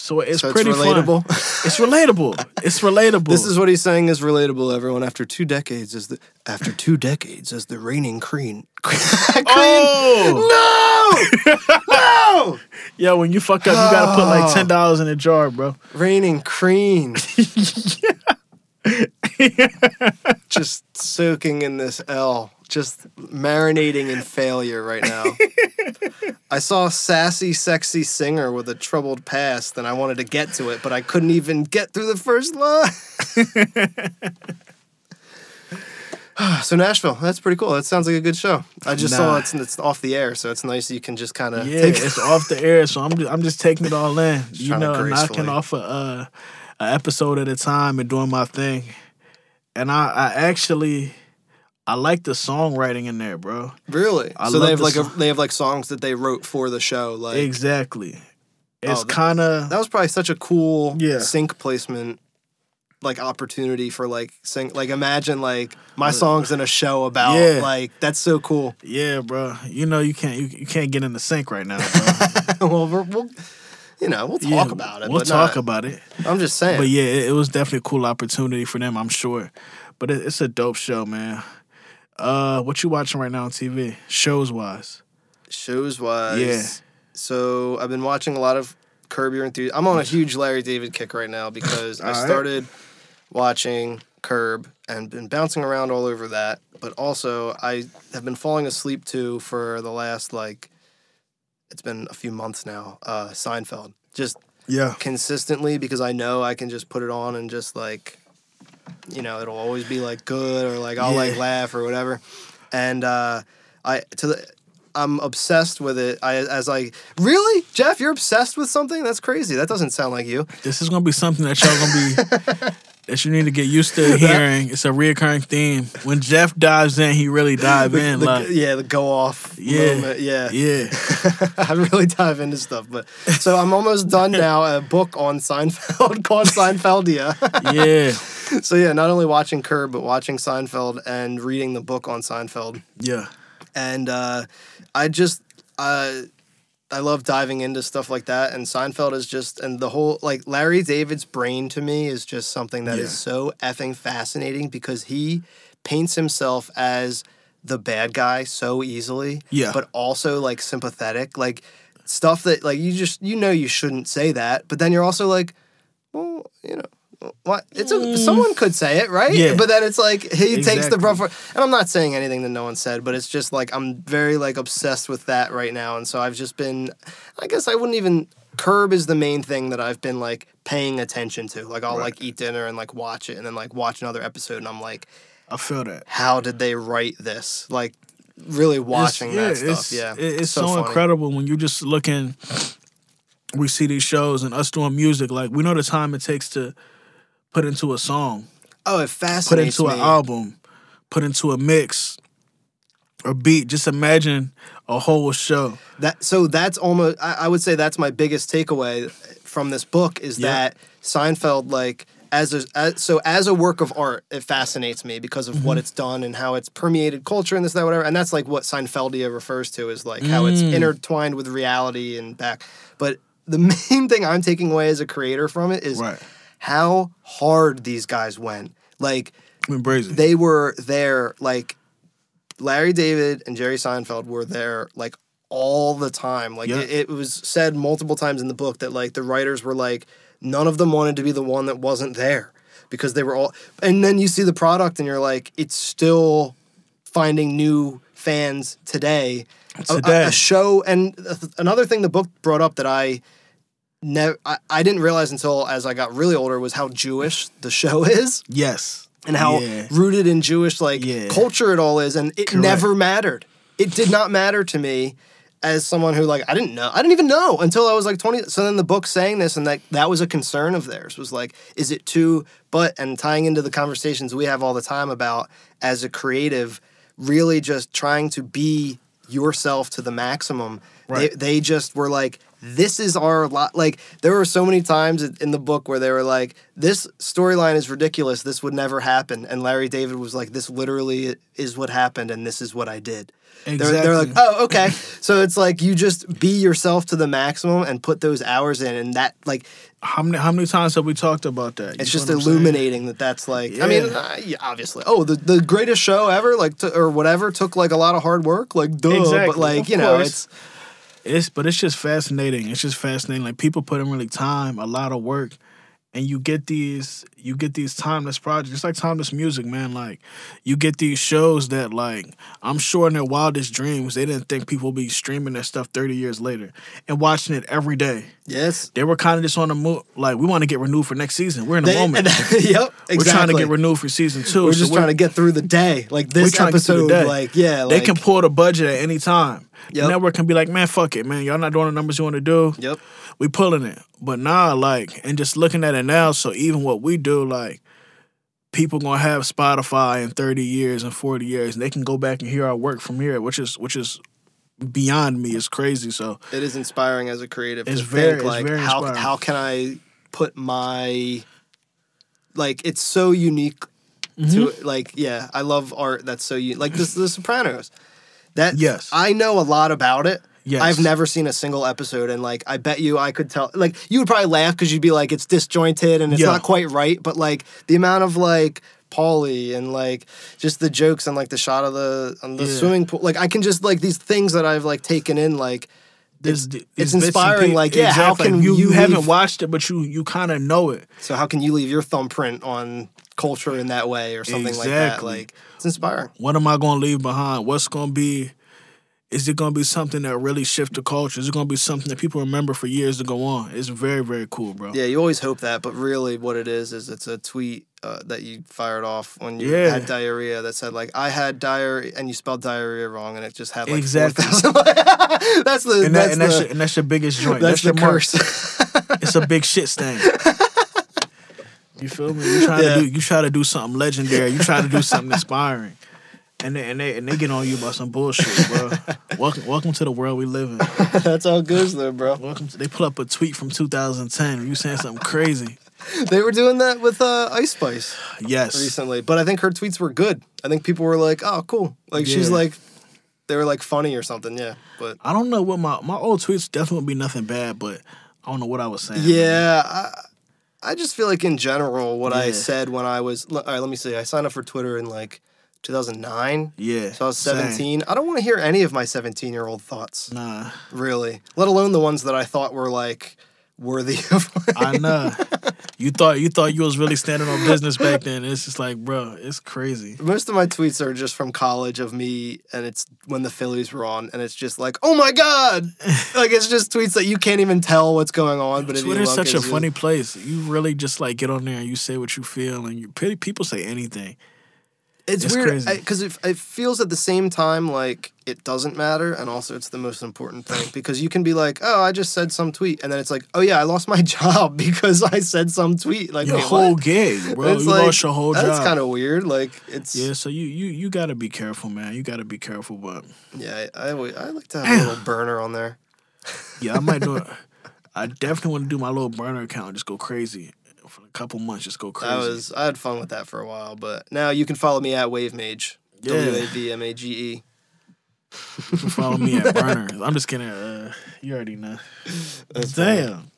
So it's
so
pretty
it's relatable.
fun. It's relatable. It's relatable.
this is what he's saying is relatable. Everyone, after two decades, as the after two decades as the reigning queen. queen
Oh
no, no,
yeah, when you fuck up, you gotta put like
Oh.
ten dollars in a jar, bro.
reigning queen. just soaking in this L, just marinating in failure right now. I saw a sassy, sexy singer with a troubled past, and I wanted to get to it, but I couldn't even get through the first line. so Nashville, that's pretty cool. That sounds like a good show. I just saw it's it's off the air, so it's nice you can just kind of
Yeah,
take
it's off the air, so I'm just, I'm just taking it all in. you know, knocking off a, uh, a episode at a time and doing my thing. And I, I actually, I like the songwriting in there, bro.
really.
I
so they have
the
like a, they have like songs that they wrote for the show, like
exactly. Oh, it's
Oh,
kind of
That was probably such a cool
Yeah.
sync placement like opportunity for like sing like imagine like my uh, songs in a show about
Yeah.
like that's so cool.
yeah, bro. You know you can't you, you can't get in the sink right now. Bro.
well, we're, we'll you know, we'll talk
Yeah,
about it.
We'll talk
not-
about it.
I'm just saying.
But yeah, it, it was definitely a cool opportunity for them, I'm sure. But it, it's a dope show, man. Uh, what you watching right now on TV, shows wise?
shows wise.
Yeah.
So I've been watching a lot of Curb Your Enthusiasm. I'm on a huge Larry David kick right now because I
All right.
started watching Curb and been bouncing around all over that. But also I have been falling asleep too for the last like it's been a few months now. Uh, Seinfeld just
Yeah.
consistently because I know I can just put it on and just like, you know, it'll always be like good or like I'll like laugh or whatever. And uh, I to the I'm obsessed with it. I as like, really Jeff, you're obsessed with something. That's crazy. That doesn't sound like you.
This is gonna be something that y'all gonna be that you need to get used to hearing. It's a reoccurring theme. When Jeff dives in, he really dive in.
The-
like,
yeah, the go off
yeah,
moment. Yeah.
yeah.
I really dive into stuff, but so I'm almost done now. A book on Seinfeld called Seinfeldia.
yeah,
so yeah, not only watching Curb, but watching Seinfeld and reading the book on Seinfeld.
yeah,
And uh, I just uh, I love diving into stuff like that. And Seinfeld is just and the whole like Larry David's brain to me is just something that is
Yeah.
so effing fascinating because he paints himself as the bad guy so easily.
Yeah.
But also like sympathetic. Like stuff that like you just you know you shouldn't say that, but then you're also like, well, you know, What? It's a, hmm. someone could say it, right?
Yeah.
But then it's like he takes the
Exactly.
brunt for. And I'm not saying anything that no one said, but it's just like I'm very like obsessed with that right now, and so I've just been. I guess I wouldn't even. Curb is the main thing that I've been like paying attention to. Like I'll
Right.
like eat dinner and like watch it, and then like watch another episode, and I'm like,
I feel that.
how did they write this? Like really watching that
It's-
stuff.
It's,
Yeah,
it- it's so,
funny.
incredible when you're just looking. We see these shows and us doing music. Like we know the time it takes to put into a song,
Oh, it fascinates put
into
me.
an album, put into a mix, or beat. Just imagine a whole show.
That so that's almost I, I would say that's my biggest takeaway from this book is
Yeah.
that Seinfeld like as a as, so as a work of art it fascinates me because of
Mm-hmm.
what it's done and how it's permeated culture and this that whatever and that's like what Seinfeldia refers to is like how it's
Mm.
intertwined with reality and back but the main thing I'm taking away as a creator from it is
Right.
How hard these guys went like
I mean, brazen.
they were there like Larry David and Jerry Seinfeld were there like all the time. Like
Yeah.
it, it was said multiple times in the book that like the writers were like none of them wanted to be the one that wasn't there because they were all and then you see the product and you're like it's still finding new fans today. A- a-
Today.
a show and uh, another thing the book brought up that I never I, I didn't realize until as I got really older was how Jewish the show is
yes.
and how
Yeah.
rooted in Jewish like
Yeah.
culture it all is, and it
Correct.
never mattered. It did not matter to me as someone who like I didn't know. I didn't even know until I was like twenty. So then the book saying this, and that that was a concern of theirs was like, is it too? But and tying into the conversations we have all the time about as a creative, really just trying to be yourself to the maximum.
Right.
They, they just were like, this is our lot. Like, there were so many times in the book where they were like, this storyline is ridiculous. This would never happen. And Larry David was like, this literally is what happened, and this is what I did. They're, they're like, oh, okay. so it's like you just be yourself to the maximum and put those hours in, and that like
How many how many times have we talked about that? You
it's just
I'm saying?
illuminating that that's like. I mean, uh, yeah, obviously. Oh, the the greatest show ever, like or whatever, took like a lot of hard work, like duh. But like
of
you know,
course.
it's
It's but it's just fascinating. It's just fascinating. Like people put in really time, a lot of work, and you get these you get these timeless projects. It's like timeless music, man. Like you get these shows that like I'm sure in their wildest dreams they didn't think people would be streaming their stuff 30 years later and watching it every day.
yes.
They were kind of just on the move. Like we want to get renewed for next season. We're in the
They-
moment.
yep, exactly.
We're trying to get renewed for season two.
We're
so
just trying to get through the day. Like
We're
this episode,
the day.
like yeah,
they
like,
can pull the budget at any time.
Yep.
The network can be like, man, fuck it, man. Y'all not doing the numbers you want to do.
Yep.
We pulling it. But nah, like, and just looking at it now, so even what we do, like, people gonna have Spotify in 30 years and 40 years, and they can go back and hear our work from here, which is which is beyond me. It's crazy. So
It is inspiring as a creative
It's
to
very-
think
it's
like
very
how
inspiring.
how can I put my like it's so unique
Mm-hmm.
to like yeah I love art that's so u- like this The Sopranos that
Yes.
I know a lot about it.
Yes.
I've never seen a single episode, and like I bet you I could tell. Like you would probably laugh because you'd be like, it's disjointed and it's
Yeah.
not quite right. But like the amount of like Paulie and like just the jokes and like the shot of the on the
Yeah.
swimming pool, like I can just like these things that I've like taken in, like it's, it's inspiring. Like, yeah, how can
you,
you,
you haven't watched it, but you you kind of know it.
So how can you leave your thumbprint on culture in that way or something like that?
Exactly.
Like it's inspiring.
What am I going to leave behind? What's going to be? Is it going to be something that really shift the culture? Is it going to be something that people remember for years to go on? It's very very cool, bro.
Yeah, you always hope that, but really, what it is is it's a tweet uh, that you fired off when you
Yeah.
had diarrhea that said like I had diarrhea and you spelled diarrhea wrong and it just had like
Exactly.
4,000 that's the
And, that,
that's
and that's
the
your, and that's your biggest joint.
that's,
That's,
the curse.
It's a big shit stain. You feel me? You try
Yeah.
to do you try to do something legendary. You try to do something inspiring. And they, and they and they get on you about some bullshit, bro. welcome welcome to the world we live in.
that's how it goes though, bro.
Welcome to, they pull up a tweet from 2010. You saying something crazy.
They were doing that with uh, Ice Spice
Yes.
recently, but I think her tweets were good. I think people were like, "Oh, cool!" Like she's like, they were like funny or something. Yeah, but
I don't know what my my old tweets definitely would be nothing bad, but I don't know what I was saying.
Yeah, I, I just feel like in general, what I said when I was all right. Let me see. I signed up for Twitter in like 2009,
Yeah.
so I was
same.
17. I don't want to hear any of my 17 year old thoughts,
Nah.
really. Let alone the ones that I thought were like worthy of.
I know. You thought you thought you was really standing on business back then. It's just like, bro, it's crazy.
Most of my tweets are just from college of me, and it's when the Phillies were on, and it's just like, oh my god, like it's just tweets that you can't even tell what's going on. But
Twitter's such a
just-
funny place. You really just like get on there and you say what you feel, and you people say anything.
It's,
It's
weird because it, it feels at the same time like it doesn't matter, and also it's the most important thing because you can be like, "Oh, I just said some tweet," and then it's like, "Oh yeah, I lost my job because I said some tweet." Like
Your
wait,
whole
what?
gig, bro.
It's
you
like,
lost your whole
That's
job.
That's kind of weird. Like it's
yeah,
yeah.
so you you you gotta be careful, man. You gotta be careful, but
I, I I like to have a little burner on there.
yeah, I might do it. I definitely want to do my little burner account, and just go crazy for a couple months. Just go crazy.
That was I had fun with that for a while, but now you can follow me at WAVmage.
Yeah.
W A V M A G E.
You can follow me at burner. I'm just kidding. Uh, you already know. Damn.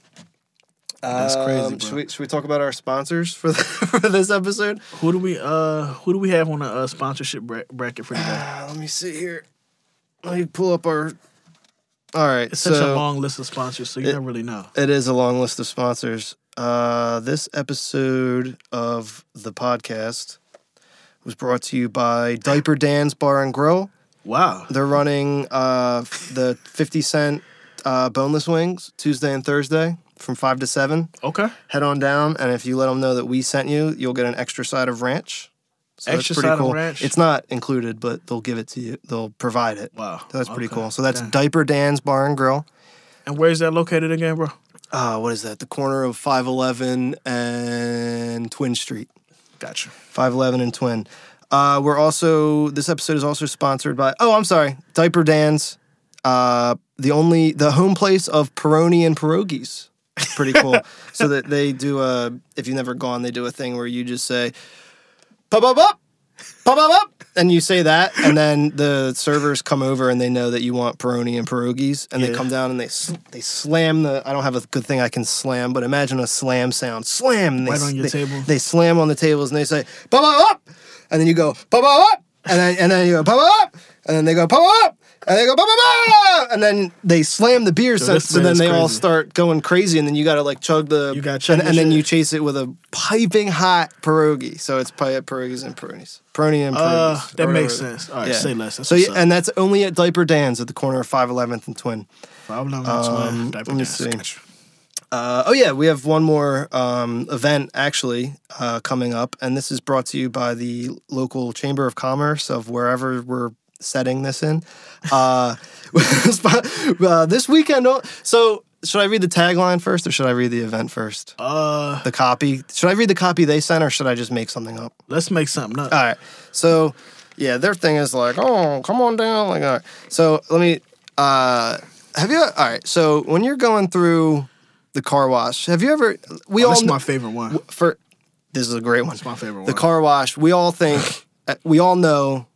That's crazy,
Um,
bro.
Should we, should we talk about our sponsors for the, for this episode?
Who do we uh who do we have on the uh, sponsorship bra- bracket for today?
Uh, let me see here. Let me pull up our. All right,
It's
so
such a long list of sponsors, so you
It-
never really know.
it is a long list of sponsors. Uh, this episode of the podcast was brought to you by Diaper Dan's Bar and Grill.
Wow.
They're running uh, the 50 cent uh, boneless wings Tuesday and Thursday from 5 to 7.
Okay.
Head on down, and if you let them know that we sent you, you'll get an extra side of ranch. So
Extra
that's pretty
side of
cool.
ranch?
It's not included, but they'll give it to you. They'll provide it.
Wow.
So that's pretty cool. So that's. Diaper Dan's Bar and Grill.
And where's that located again, bro?
Uh, what is that? The corner of 511 and Twin Street.
Gotcha.
511 and Twin. Uh, we're also, this episode is also sponsored by, oh, I'm sorry, Diaper Dan's. Uh, the only, the home place of Peroni and Pierogies. Pretty cool. so that they do a, if you've never gone, they do a thing where you just say, pop, pop, pop, pop, pop, pop. And you say that, and then the servers come over and they know that you want Peroni and pierogies, and they come down and they sl- they slam the. I don't have a good thing I can slam, but imagine a slam sound, slam. They,
Right on your
they,
table?
They slam on the tables and they say pop, pop, pop, and then you go pop, pop, pop, and then and then you go pop, pop, pop, and then they go pop, pop, pop, and they go pop, pop, pop, and then they slam the beer, so, so then
is
they all start going crazy, and then you got to like chug the.
You gotta chug
and,
your
and then you chase it with a piping hot pierogi. So it's pi- pierogies and peronis. Peroni and
Uh,
pierogies.
that
or
makes
whatever.
sense. All right,
Yeah.
say less. That's
So yeah, and that's only at Diaper Dan's at the corner of 511th and Twin.
Five eleven
um,
diaper
let me
dance.
see. Uh, oh yeah, we have one more um, event actually uh, coming up, and this is brought to you by the local Chamber of Commerce of wherever we're setting this in. Uh, uh, this weekend. oh, So should I read the tagline first, or should I read the event first?
Uh,
The copy. Should I read the copy they sent, or should I just make something up?
let's make something up.
All right. So, yeah, their thing is like, oh, come on down. Like, all right. So let me. Uh, have you? All right. So when you're going through the car wash, have you ever? We
Oh,
all
this is my favorite one.
for. This is a great one.
It's my favorite one.
The car wash. We all think. we all know.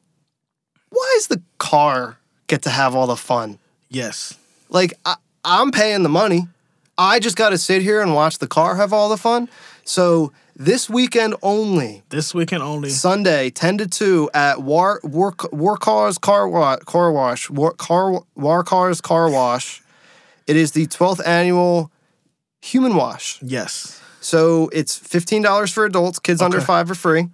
Why does the car get to have all the fun?
Yes.
Like I, I'm paying the money. I just got to sit here and watch the car have all the fun. So this weekend only,
This weekend only.
Sunday, 10 to 2 at War War, Warkaw's Car Wash Car Wash War Car Warkaw's Car Wash. It is the 12th annual Human Wash.
Yes.
So it's $15 for adults, kids under 5 are free.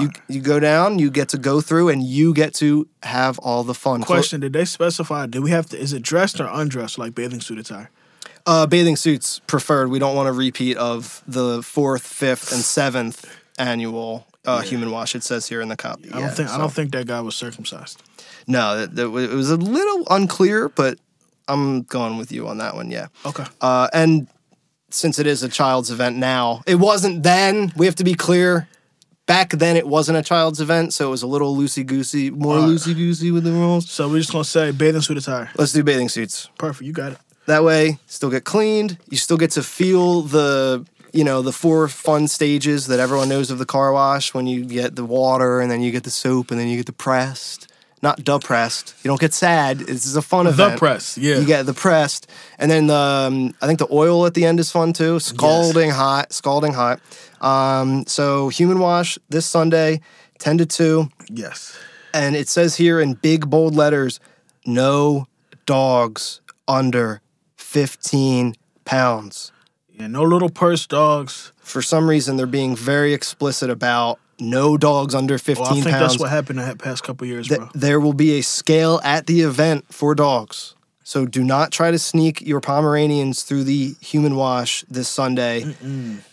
You you go down, you get to go through and you get to have all the fun.
Question: Did they specify? Do we have to? Is it dressed or undressed, like bathing suit attire?
Uh, bathing suits preferred. We don't want a repeat of the 4th, 5th and 7th annual uh, Human Wash it says here in the copy.
I don't
Yeah,
think. I don't think that guy was circumcised.
No, that, that, it was a little unclear, but I'm going with you on that one. Yeah.
Okay.
Uh, and since it is a child's event now, it wasn't then. We have to be clear. Back then, it wasn't a child's event, so it was a little loosey goosey, more
Alright.
loosey goosey with the rules.
So we're just gonna say bathing suit attire.
Let's do bathing suits.
Perfect. You got it.
That way, still get cleaned. You still get to feel the, you know, the four fun stages that everyone knows of the car wash. When you get the water, and then you get the soap, and then you get the pressed. Not depressed. You don't get sad. This is a fun
The
event.
The press. Yeah.
You get the pressed, and then the um, I think the oil at the end is fun too. Scalding hot, scalding hot. Um, so human wash this Sunday, ten to two,
yes.
and it says here in big bold letters, no dogs under fifteen pounds.
Yeah, no little purse dogs.
For some reason, they're being very explicit about no dogs under 15
Well, I think
pounds.
that's what happened the past couple years,
Th-
bro.
there will be a scale at the event for dogs. So do not try to sneak your Pomeranians through the human wash this Sunday.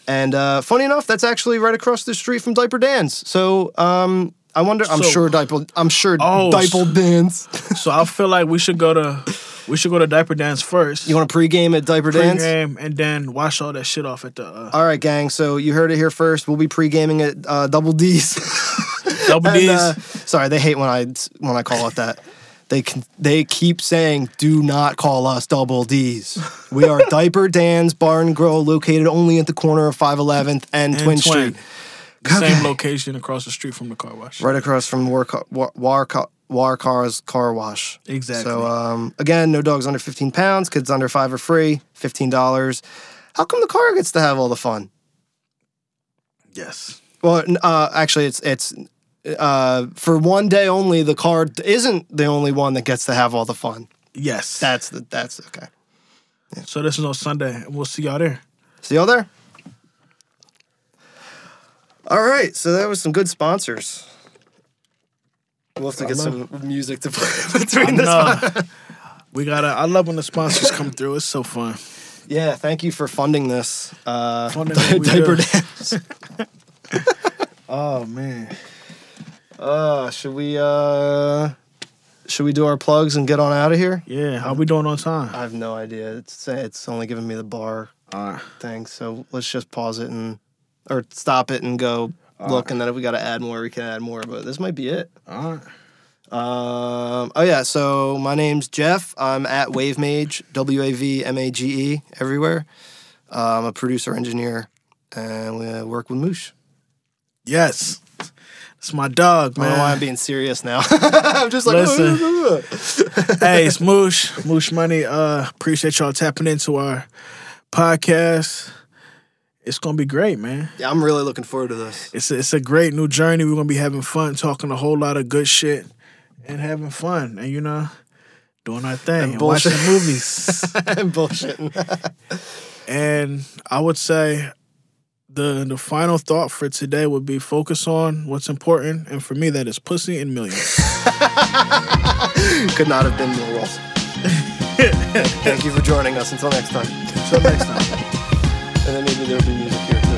And uh, funny enough, that's actually right across the street from Diaper Dan's. So um, I wonder. I'm
So-
sure Diaper. I'm sure
Oh,
Diaper Dan's.
So I feel like we should go to we should go to Diaper Dan's first.
you want to pregame at Diaper Dan's
pregame and then wash all that shit off at the uh,
All right, gang. So you heard it here first. We'll be pre-gaming at uh, Double D's.
double
And,
D's.
uh, sorry, they hate when I when I call it that. They can, they keep saying, "Do not call us Double D's." We are Diaper Dan's Bar and Grill, located only at the corner of 511th and,
And
Twin,
Twin.
Street, okay.
Same location across the street from the car wash.
right across from War Car, War, War, Warkaw's Car Wash.
Exactly.
So um, again, no dogs under 15 pounds. Kids under five are free. Fifteen dollars. How come the car gets to have all the fun?
yes.
Well, uh, actually, it's it's uh, for one day only. The card isn't the only one that gets to have all the fun.
Yes.
That's the that's okay.
so this is on Sunday. and We'll see y'all there.
See y'all there. All right, so that was some good sponsors. We'll have to get some music to play between this.
We gotta I love when the sponsors come through. It's so fun.
Yeah, thank you for funding this. Uh,
Funding
Diaper Dan's.
Oh man.
Uh, should we uh, should we do our plugs and get on out of here?
Yeah. How we doing on time?
I have no idea. It's it's only giving me the bar
right.
thing, so let's just pause it and or stop it and go look, and then if we got to add more, we can add more. But this might be it.
All right.
Um, oh yeah, so my name's Jeff. I'm at WAVmage, W A V M A G E, everywhere. Uh, I'm a producer engineer, and we work with Moosh.
Yes. It's my dog, man.
I don't know why I'm being serious now. I'm just like,
Listen. hey, it's Moosh. Moosh Money. Uh, appreciate y'all tapping into our podcast. It's gonna be great, man.
yeah, I'm really looking forward to this.
It's a, it's a great new journey. We're gonna be having fun, talking a whole lot of good shit, and having fun, and you know, doing our thing,
And
and,
bullshit.
watching movies.
I'm bullshitting.
and I would say the the final thought for today would be focus on what's important, and for me, that is pussy and millions.
Could not have been more well. Thank you for joining us. Until next time.
Until next time.
And then maybe there'll be music here.